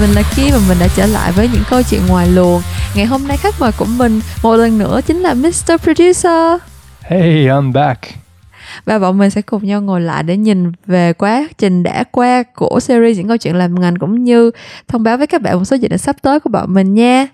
mình là Kim và mình đã trở lại với những câu chuyện ngoài luồng. Ngày hôm nay khách mời của mình một lần nữa chính là Mr. Producer. Hey, I'm back. Và bọn mình sẽ cùng nhau ngồi lại để nhìn về quá trình đã qua của series những câu chuyện làm ngành cũng như thông báo với các bạn một số dự định sắp tới của bọn mình nha.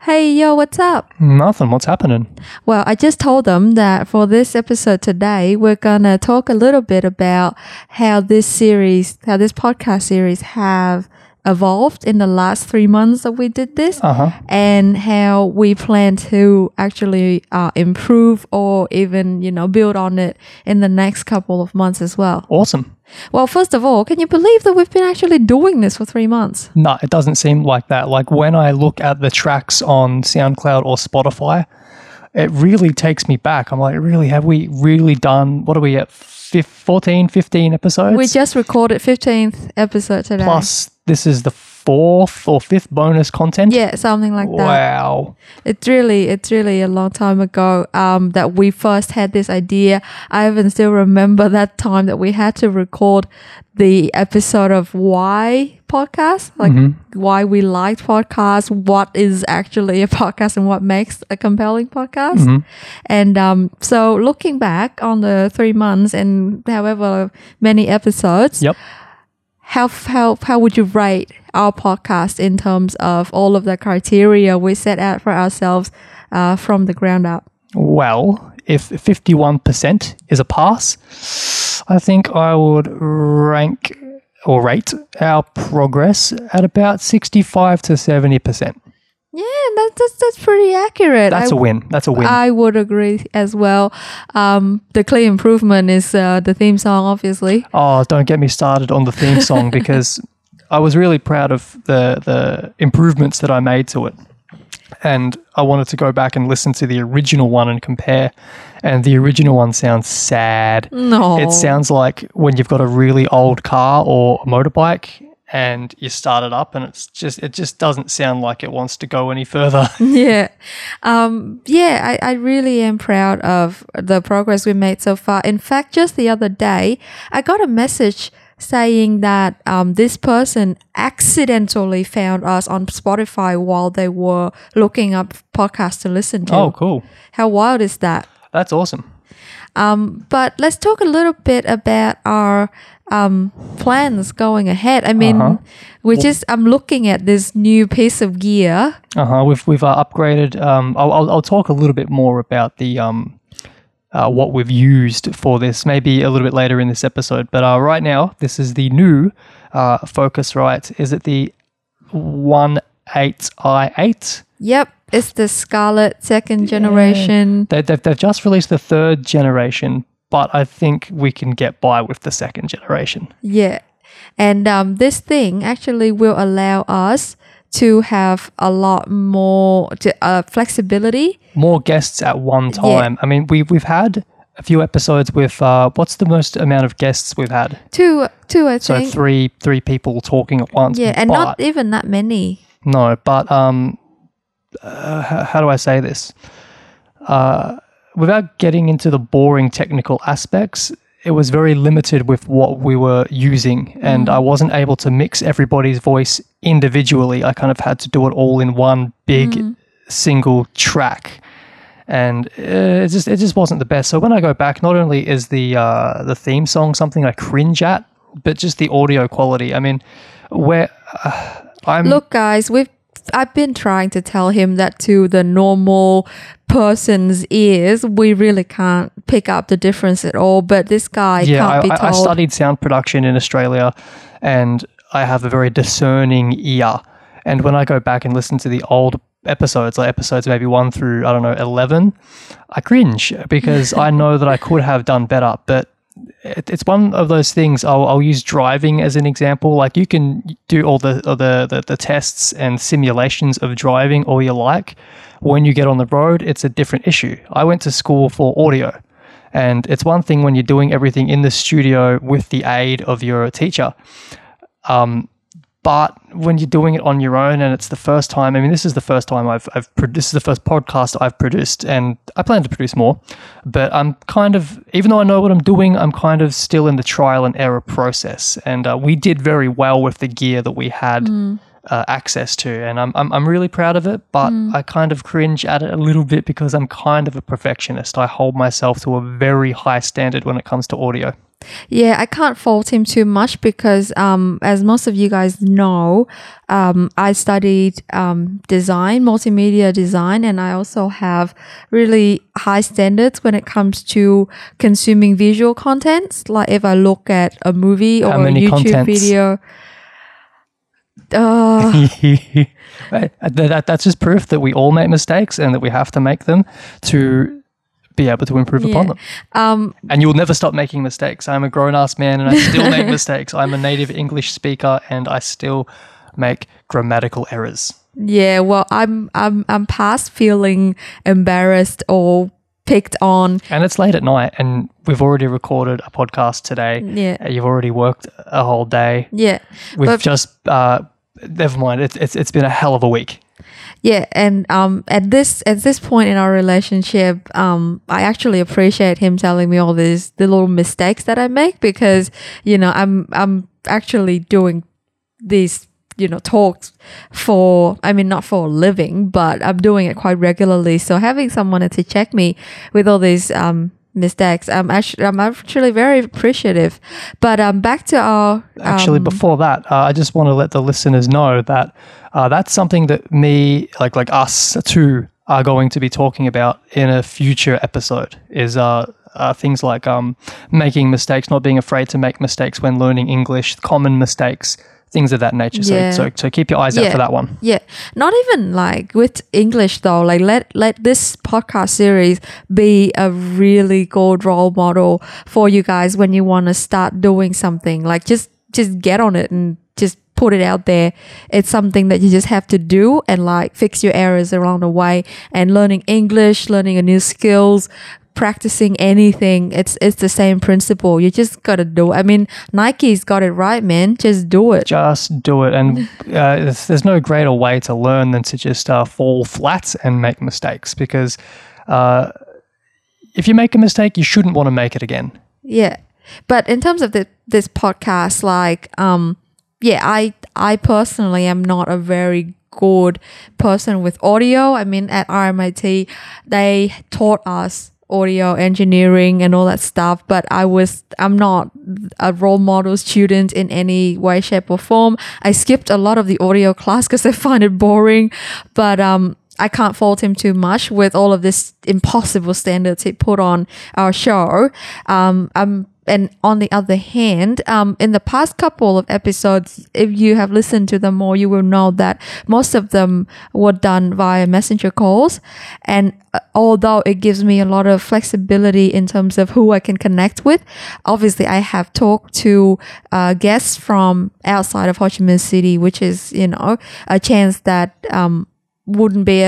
Hey, yo, what's up? Nothing. What's happening? Well, I just told them that for this episode today, we're gonna talk a little bit about how this series, how this podcast series have evolved in the last three months that we did this Uh huh. and how we plan to actually uh, improve or even, you know, build on it in the next couple of months as well. Awesome. Well, first of all, can you believe that we've been actually doing this for three months? No, it doesn't seem like that. Like when I look at the tracks on SoundCloud or Spotify, it really takes me back. I'm like, really, have we really done, what are we at, fif- 14, 15 episodes? We just recorded 15th episode today. Plus, this is the fourth or fifth bonus content. Yeah, something like that. Wow. It's really, it's really a long time ago um, that we first had this idea. I even still remember that time that we had to record the episode of why podcast, like why we liked podcasts, what is actually a podcast, and what makes a compelling podcast. And um, so, looking back on the three months and however many episodes, Yep. How how how would you rate our podcast in terms of all of the criteria we set out for ourselves uh, from the ground up? Well, if 51% is a pass, I think I would rank or rate our progress at about 65 to 70%. Yeah, that's that's, that's pretty accurate. That's I, a win. That's a win. I would agree as well. Um, the clear improvement is uh, the theme song, obviously. oh, don't get me started on the theme song because I was really proud of the the improvements that I made to it. And I wanted to go back and listen to the original one and compare. And the original one sounds sad. No, It sounds like when you've got a really old car or a motorbike and you start it up and it's just it just doesn't sound like it wants to go any further. yeah um yeah I, I really am proud of the progress we made so far in fact just the other day i got a message saying that um, this person accidentally found us on spotify while they were looking up podcasts to listen to oh, cool. how wild is that That's awesome. Um, but let's talk a little bit about our um, plans going ahead i mean Uh-huh. we just i'm looking at this new piece of gear Uh-huh. We've we've uh, upgraded. Um, I'll, I'll I'll talk a little bit more about the um, uh, what we've used for this maybe a little bit later in this episode. But uh, right now, this is the new uh, Focusrite. Is it the one eight i eight? Yep, it's the Scarlett second generation. They, they've they've just released the third generation, but I think we can get by with the second generation. Yeah. And um, this thing actually will allow us to have a lot more to, uh, flexibility. More guests at one time. I mean, we we've had a few episodes with uh, what's the most amount of guests we've had? Two, two, I So think. three three people talking at once. yeah, and not even that many. no, but um, uh, how, how do I say this? Uh, without getting into the boring technical aspects, it was very limited with what we were using, and I wasn't able to mix everybody's voice individually. I kind of had to do it all in one big single track. And uh, it just it just wasn't the best. So when I go back, not only is the uh, the theme song something I cringe at, but just the audio quality. I mean, where uh, I'm Look, guys, we've I've been trying to tell him that to the normal person's ears, we really can't pick up the difference at all. But this guy yeah, can't I, be told. I studied sound production in Australia, and I have a very discerning ear. And when I go back and listen to the old episodes, like episodes maybe one through I don't know eleven, I cringe because I know that I could have done better. But it, it's one of those things. I'll, I'll use driving as an example. Like you can do all the, the the the tests and simulations of driving all you like. When you get on the road, it's a different issue. I went to school for audio. And it's one thing when you're doing everything in the studio with the aid of your teacher. Um, but when you're doing it on your own and it's the first time, I mean, this is the first time I've, I've pro- this is the first podcast I've produced and I plan to produce more, but I'm kind of, even though I know what I'm doing, I'm kind of still in the trial and error process. And uh, we did very well with the gear that we had uh, access to, and I'm, I'm I'm really proud of it. But I kind of cringe at it a little bit because I'm kind of a perfectionist. I hold myself to a very high standard when it comes to audio. Yeah, I can't fault him too much because, um, as most of you guys know, um, I studied um, design, multimedia design, and I also have really high standards when it comes to consuming visual contents. Like if I look at a movie or a YouTube contents? video. Uh, that, that- that's just proof that we all make mistakes and that we have to make them to be able to improve upon them. um, And you'll never stop making mistakes. I'm a grown ass man and I still make mistakes. I'm a native English speaker and I still make grammatical errors. yeah, well, I'm I'm I'm past feeling embarrassed or picked on. And it's late at night and we've already recorded a podcast today. Yeah. You've already worked a whole day. Yeah, We've But- just, uh, never mind. It's, it's, it's been a hell of a week. Yeah, and um, at this at this point in our relationship, um, I actually appreciate him telling me all these the little mistakes that I make because you know I'm I'm actually doing these you know talks for I mean not for a living, but I'm doing it quite regularly. So having someone to check me with all these um mistakes, I'm actually I'm actually very appreciative. But um, back to our Actually, um, before that, uh, I just want to let the listeners know that uh, that's something that me, like like us two, are going to be talking about in a future episode. Is uh, uh, things like um, making mistakes, not being afraid to make mistakes when learning English, common mistakes, things of that nature. Yeah. So, so, so keep your eyes out for that one. Yeah, not even like with English though. Like let let this podcast series be a really good role model for you guys when you want to start doing something. Like just just get on it and just put it out there. It's something that you just have to do and like fix your errors along the way. And learning English, learning a new skills, practicing anything, it's it's the same principle. You just gotta do. it. I mean, Nike's got it right, man. Just do it. Just do it. And uh, there's, there's no greater way to learn than to just uh, fall flat and make mistakes because uh, if you make a mistake, you shouldn't want to make it again. Yeah. But in terms of the, this podcast, like, um, yeah, I I personally am not a very good person with audio. I mean, at RMIT, they taught us audio engineering and all that stuff, but I was I'm not a role model student in any way, shape, or form. I skipped a lot of the audio class because I find it boring. But um I can't fault him too much with all of this impossible standards he put on our show. Um, um, and on the other hand, um, in the past couple of episodes, if you have listened to them more, you will know that most of them were done via messenger calls. And uh, although it gives me a lot of flexibility in terms of who I can connect with, obviously I have talked to uh, guests from outside of Ho Chi Minh City, which is, you know, a chance that um, wouldn't be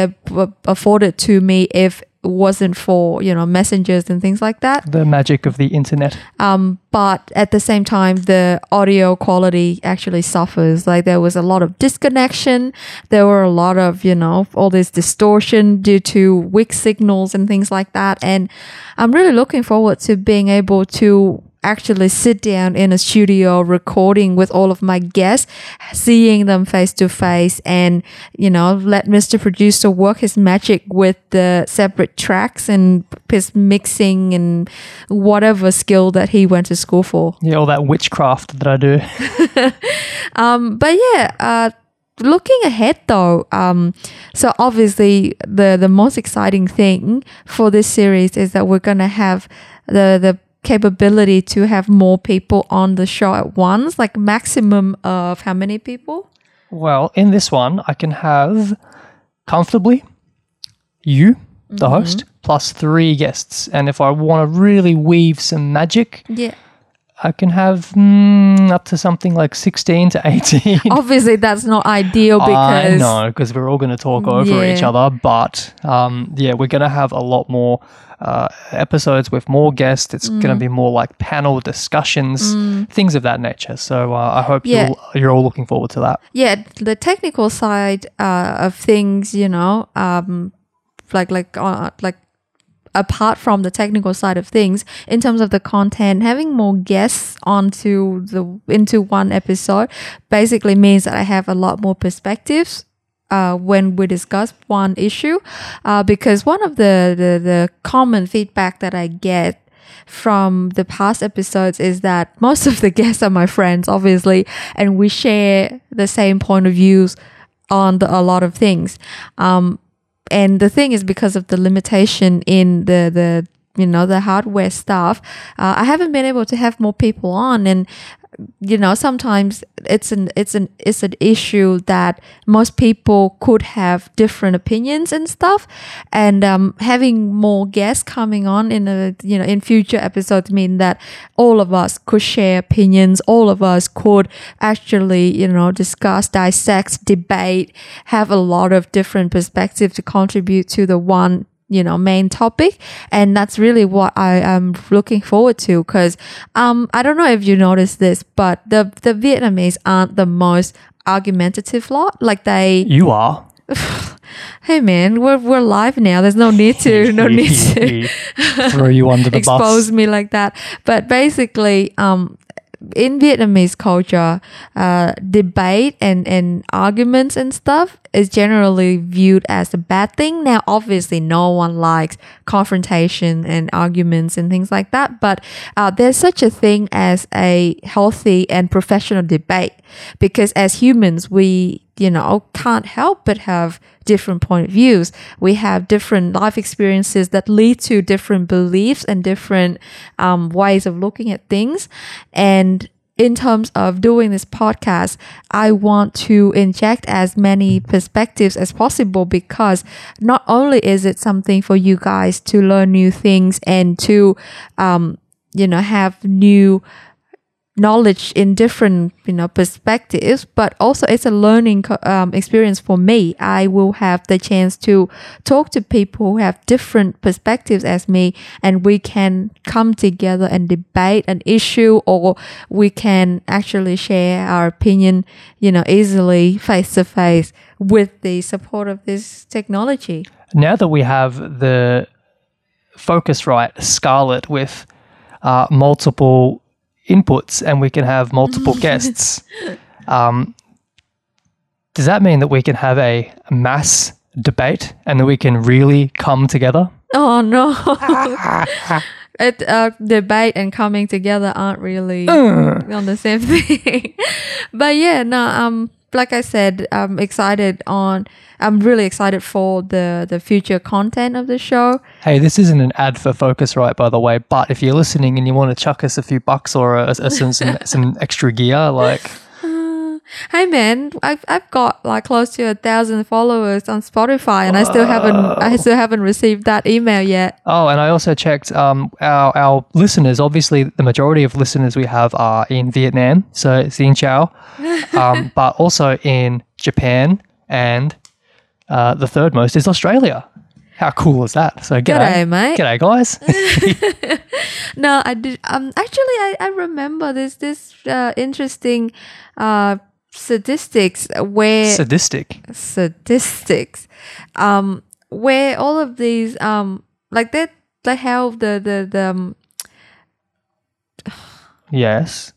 afforded to me if wasn't for you know messengers and things like that. The magic of the internet. um but at the same time the audio quality actually suffers. Like there was a lot of disconnection. There were a lot of you know all this distortion due to weak signals and things like that. And i'm really looking forward to being able to actually sit down in a studio recording with all of my guests seeing them face to face and you know let mr producer work his magic with the separate tracks and his mixing and whatever skill that he went to school for Yeah, all that witchcraft that I do. um, but yeah, uh, looking ahead though, um, so obviously the the most exciting thing for this series is that we're gonna have the the capability to have more people on the show at once, like maximum of how many people? Well, in this one, I can have comfortably you, the Mm-hmm. host, plus three guests. And if I want to really weave some magic, Yeah. I can have mm, up to something like 16 to 18. Obviously, that's not ideal because. I because know, because we're all going to talk over each other. But um, yeah, we're going to have a lot more uh, episodes with more guests. It's Mm. going to be more like panel discussions, things of that nature. So uh, I hope Yeah. you'll, you're all looking forward to that. yeah, the technical side uh, of things, you know, um, like like uh, like apart from the technical side of things in terms of the content having more guests onto the into one episode basically means that i have a lot more perspectives uh, when we discuss one issue. Uh, because one of the, the the common feedback that i get from the past episodes is that most of the guests are my friends obviously and we share the same point of views on the, a lot of things. Um, and the thing is because of the limitation in the the you know the hardware stuff uh, i haven't been able to have more people on. And you know sometimes it's an it's an it's an issue that most people could have different opinions and stuff. And um, having more guests coming on in a you know in future episodes mean that all of us could share opinions. All of us could actually you know discuss dissect debate have a lot of different perspectives to contribute to the one you know main topic and that's really what i am looking forward to because um i don't know if you noticed this but the the vietnamese aren't the most argumentative lot like they You are. hey man we're, we're live now there's no need to no need to throw you under the expose bus. me like that but basically um in Vietnamese culture, uh, debate and, and arguments and stuff is generally viewed as a bad thing. Now, obviously, no one likes confrontation and arguments and things like that, but uh, there's such a thing as a healthy and professional debate because as humans, we you know can't help but have different point of views. We have different life experiences that lead to different beliefs and different um, ways of looking at things. And in terms of doing this podcast, I want to inject as many perspectives as possible because not only is it something for you guys to learn new things and to, um, you know, have new knowledge in different you know perspectives but also it's a learning um, experience for me. I will have the chance to talk to people who have different perspectives as me and we can come together and debate an issue or we can actually share our opinion you know easily face to face with the support of this technology. Now that we have the Focusrite Scarlett with uh, multiple inputs and we can have multiple guests, um, does that mean that we can have a mass debate and that we can really come together? Oh no. it uh, debate and coming together aren't really Uh. on the same thing. but yeah, no, um like I said, I'm excited on I'm really excited for the the future content of the show. Hey, this isn't an ad for Focusrite, by the way, but if you're listening and you want to chuck us a few bucks or a, a, some, some, some extra gear, like, Hey man, I've I've got like close to a thousand followers on Spotify and I still haven't I still haven't received that email yet. Oh, and I also checked um, our, our listeners. Obviously, the majority of listeners we have are in Vietnam, so Xin Chao, um, but also in Japan, and uh, the third most is Australia. How cool is that? So, g'day, G'day, mate. G'day, guys. No, I did. Um, actually, I, I remember this this uh, interesting uh statistics where Sadistic. statistics, um, where all of these um like that the how the the the um, Yes.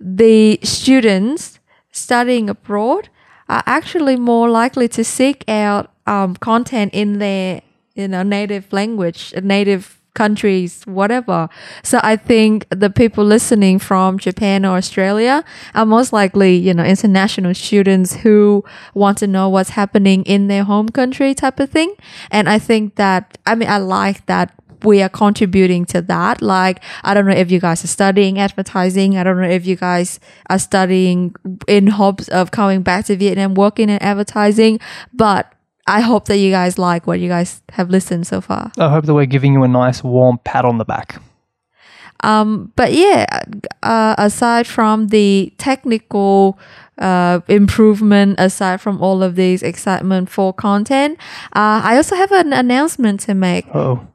the students studying abroad are actually more likely to seek out um, content in their you know native language a native countries whatever so i think the people listening from japan or australia are most likely you know international students who want to know what's happening in their home country type of thing and i think that i mean i like that we are contributing to that. Like, I don't know if you guys are studying advertising. I don't know if you guys are studying in hopes of coming back to Vietnam, working in advertising. But I hope that you guys like what you guys have listened so far. I hope that we're giving you a nice warm pat on the back. Um, but yeah, uh, aside from the technical uh, improvement, aside from all of these excitement for content, uh, I also have an announcement to make. Oh.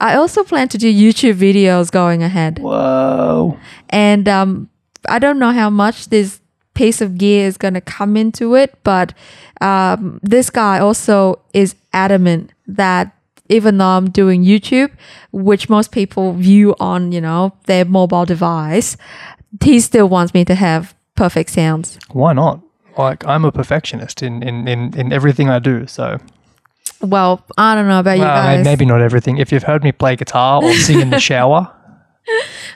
I also plan to do YouTube videos going ahead. Whoa. And um, I don't know how much this piece of gear is going to come into it, but um, this guy also is adamant that even though I'm doing YouTube, which most people view on, you know, their mobile device, he still wants me to have perfect sounds. Why not? Like I'm a perfectionist in in in, in everything I do. So Well, I don't know about you well, may- guys. maybe not everything. If you've heard me play guitar or sing in the shower,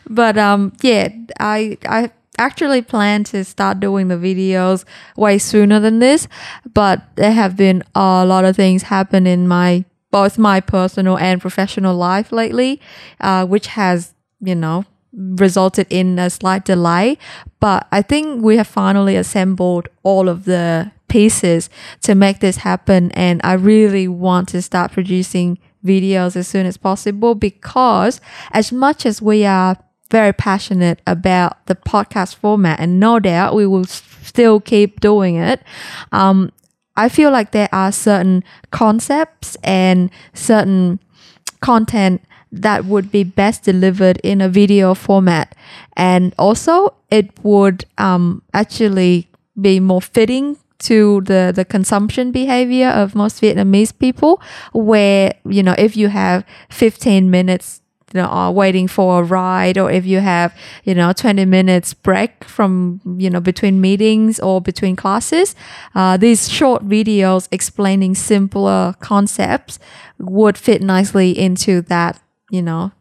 But um, yeah, I I actually plan to start doing the videos way sooner than this. But there have been a lot of things happen in my both my personal and professional life lately, uh, which has you know resulted in a slight delay. But I think we have finally assembled all of the pieces to make this happen, and I really want to start producing videos as soon as possible because as much as we are very passionate about the podcast format and no doubt we will still keep doing it. Um, i feel like there are certain concepts and certain content that would be best delivered in a video format. And also it would um, actually be more fitting to the, the consumption behavior of most Vietnamese people, where, you know, if you have 15 minutes you know, uh, waiting for a ride, or if you have, you know, 20 minutes break from, you know, between meetings or between classes, uh, these short videos explaining simpler concepts would fit nicely into that, you know,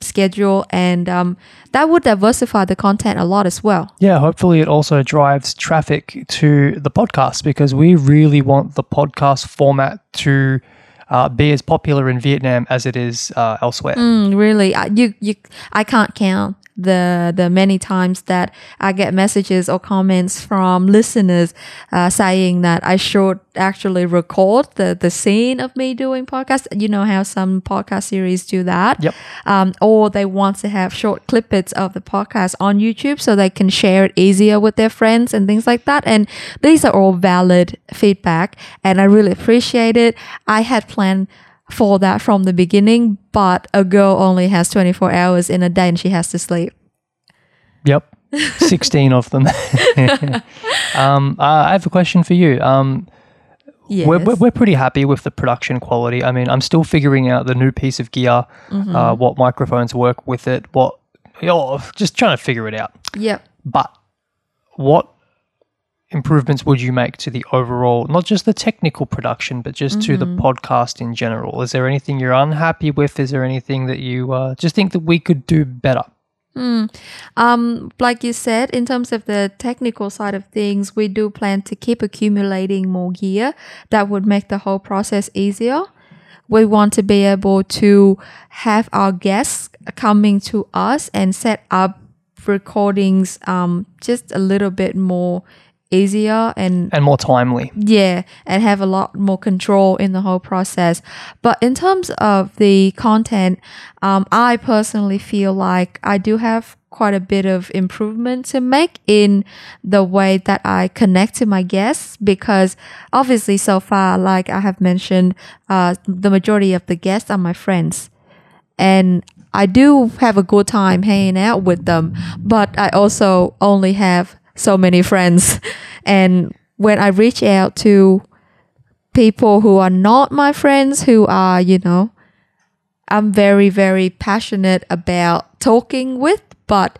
schedule. And um, that would diversify the content a lot as well. yeah, hopefully it also drives traffic to the podcast because we really want the podcast format to uh, be as popular in Vietnam as it is uh, elsewhere. Mm, really, I, you you I can't count the the many times that I get messages or comments from listeners uh, saying that I should actually record the the scene of me doing podcast. You know how some podcast series do that. Yep. Um, or they want to have short clippets of the podcast on YouTube so they can share it easier with their friends and things like that. And these are all valid feedback, and I really appreciate it. I had planned for that from the beginning, but a girl only has 24 hours in a day and she has to sleep. Yep. 16 of them. um, uh, I have a question for you. Um, Yes. we're, we're, we're pretty happy with the production quality. I mean, I'm still figuring out the new piece of gear, Mm-hmm. uh, what microphones work with it, what, you know, just trying to figure it out. yep. But what improvements would you make to the overall, not just the technical production, but just to the podcast in general? Is there anything you're unhappy with? Is there anything that you uh, just think that we could do better? Um, like you said, in terms of the technical side of things, we do plan to keep accumulating more gear that would make the whole process easier. We want to be able to have our guests coming to us and set up recordings um, just a little bit more easier and And more timely. yeah, and have a lot more control in the whole process. But in terms of the content, um, I personally feel like I do have quite a bit of improvement to make in the way that I connect to my guests because obviously so far, like I have mentioned, uh, the majority of the guests are my friends and I do have a good time hanging out with them, but I also only have so many friends. And when I reach out to people who are not my friends, who are, you know, I'm very, very passionate about talking with, but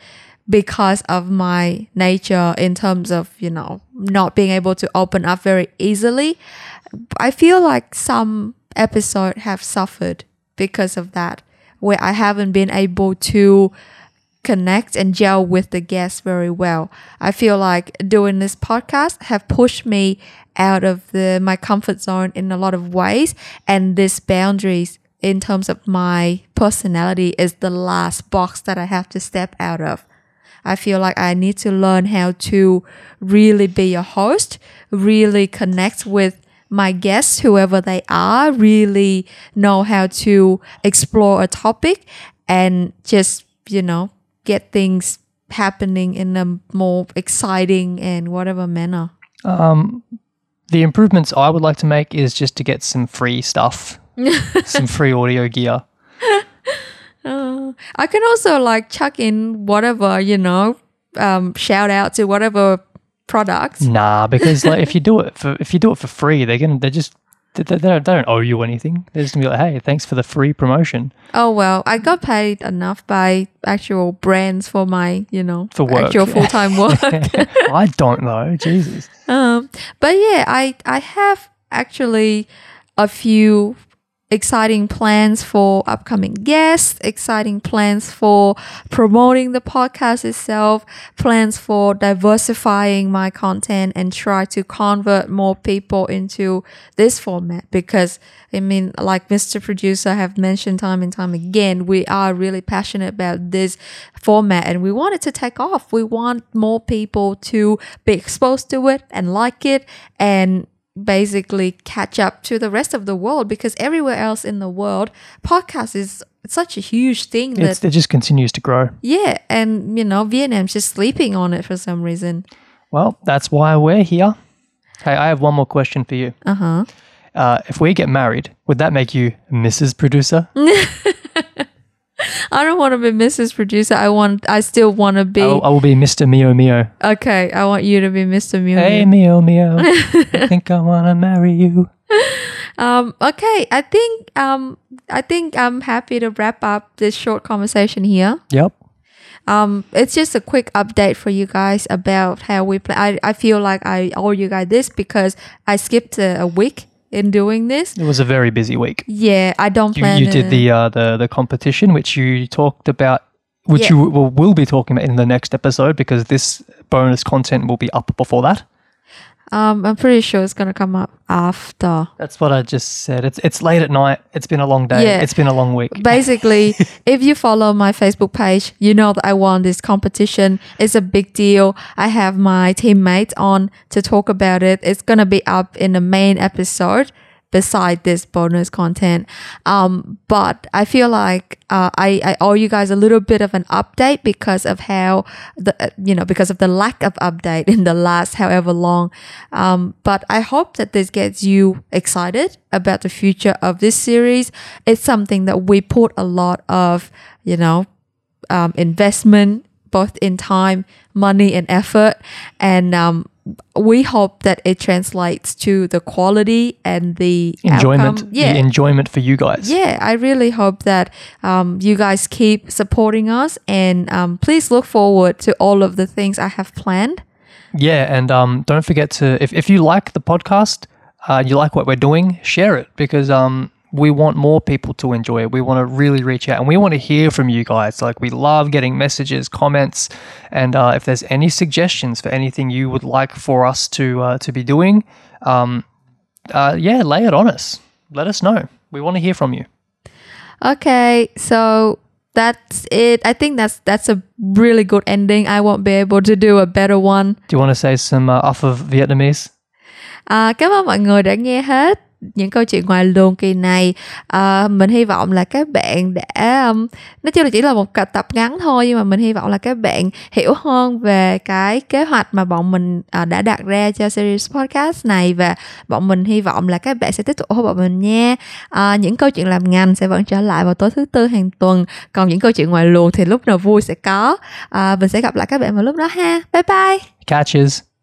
because of my nature in terms of, you know, not being able to open up very easily, I feel like some episode have suffered because of that, where I haven't been able to connect and gel with the guests very well. I feel like doing this podcast have pushed me out of the my comfort zone in a lot of ways and this boundaries in terms of my personality is the last box that I have to step out of. I feel like I need to learn how to really be a host, really connect with my guests, whoever they are, really know how to explore a topic and just, you know, get things happening in a more exciting and whatever manner. The improvements I would like to make is just to get some free stuff, some free audio gear. I can also like chuck in whatever, you know, um, shout out to whatever products. Nah, because like if you do it for if you do it for free, they're gonna they're just They, they, don't, they don't owe you anything. They're just gonna be like, hey, thanks for the free promotion Oh well, I got paid enough by actual brands for my, you know, For work. actual full time work. I don't know. Jesus. um, but yeah, I I have actually a few exciting plans for upcoming guests, exciting plans for promoting the podcast itself, plans for diversifying my content and try to convert more people into this format because I mean like Mr. Producer have mentioned time and time again, we are really passionate about this format and we want it to take off. We want more people to be exposed to it and like it and basically catch up to the rest of the world because everywhere else in the world podcast is such a huge thing that It's, it just continues to grow. yeah and you know vietnam's just sleeping on it for some reason Well, that's why we're here. Hey, I have one more question for you. uh-huh Uh, if we get married, would that make you Mrs. Producer? i don't want to be mrs producer i want i still want to be I, will, I will be Mr. Mio Mio. okay i want you to be mr Mew Hey, Mio Mio. I think I want to marry you. um okay i think um i think i'm happy to wrap up this short conversation here Yep. um it's just a quick update for you guys about how we play I, I feel like i owe you guys this because i skipped a, a week in doing this It was a very busy week. yeah i don't You, plan you did the uh, the the competition, which you talked about, which Yeah. you will, will be talking about in the next episode because this bonus content will be up before that. Um i'm pretty sure it's gonna come up after That's what I just said. It's it's late at night. It's been a long day. Yeah. It's been a long week. basically if you follow my facebook page you know that i won this competition it's a big deal i have my teammates on to talk about it it's gonna be up in the main episode beside this bonus content. Um but i feel like uh, I, I owe you guys a little bit of an update because of how the uh, you know because of the lack of update in the last however long. Um but i hope that this gets you excited about the future of this series. It's something that we put a lot of you know um, investment both in time money and effort. And um, we hope that it translates to the quality and the enjoyment. outcome. yeah The enjoyment for you guys. yeah, I really hope that um, you guys keep supporting us and um, please look forward to all of the things I have planned. Yeah, and um, don't forget to if, if you like the podcast, uh, you like what we're doing, share it because um, we want more people to enjoy it. We want to really reach out and we want to hear from you guys. Like we love getting messages, comments, and uh, if there's any suggestions for anything you would like for us to uh, to be doing, um, uh, yeah, lay it on us. Let us know. We want to hear from you. Okay, so that's it. I think that's that's a really good ending. I won't be able to do a better one. Do you want to say some uh, off of Vietnamese? À, cảm ơn mọi người đã nghe hết những câu chuyện ngoài luồng kỳ này. À, mình hy vọng là các bạn đã um, nói chung là chỉ là một tập ngắn thôi nhưng mà mình hy vọng là các bạn hiểu hơn về cái kế hoạch mà bọn mình uh, đã đặt ra cho series podcast này và bọn mình hy vọng là các bạn sẽ tiếp tục ủng hộ bọn mình nha. À, những câu chuyện làm ngành sẽ vẫn trở lại vào tối thứ tư hàng tuần còn những câu chuyện ngoài luồng thì lúc nào vui sẽ có. À, mình sẽ gặp lại các bạn vào lúc đó ha. Bye bye. Catches.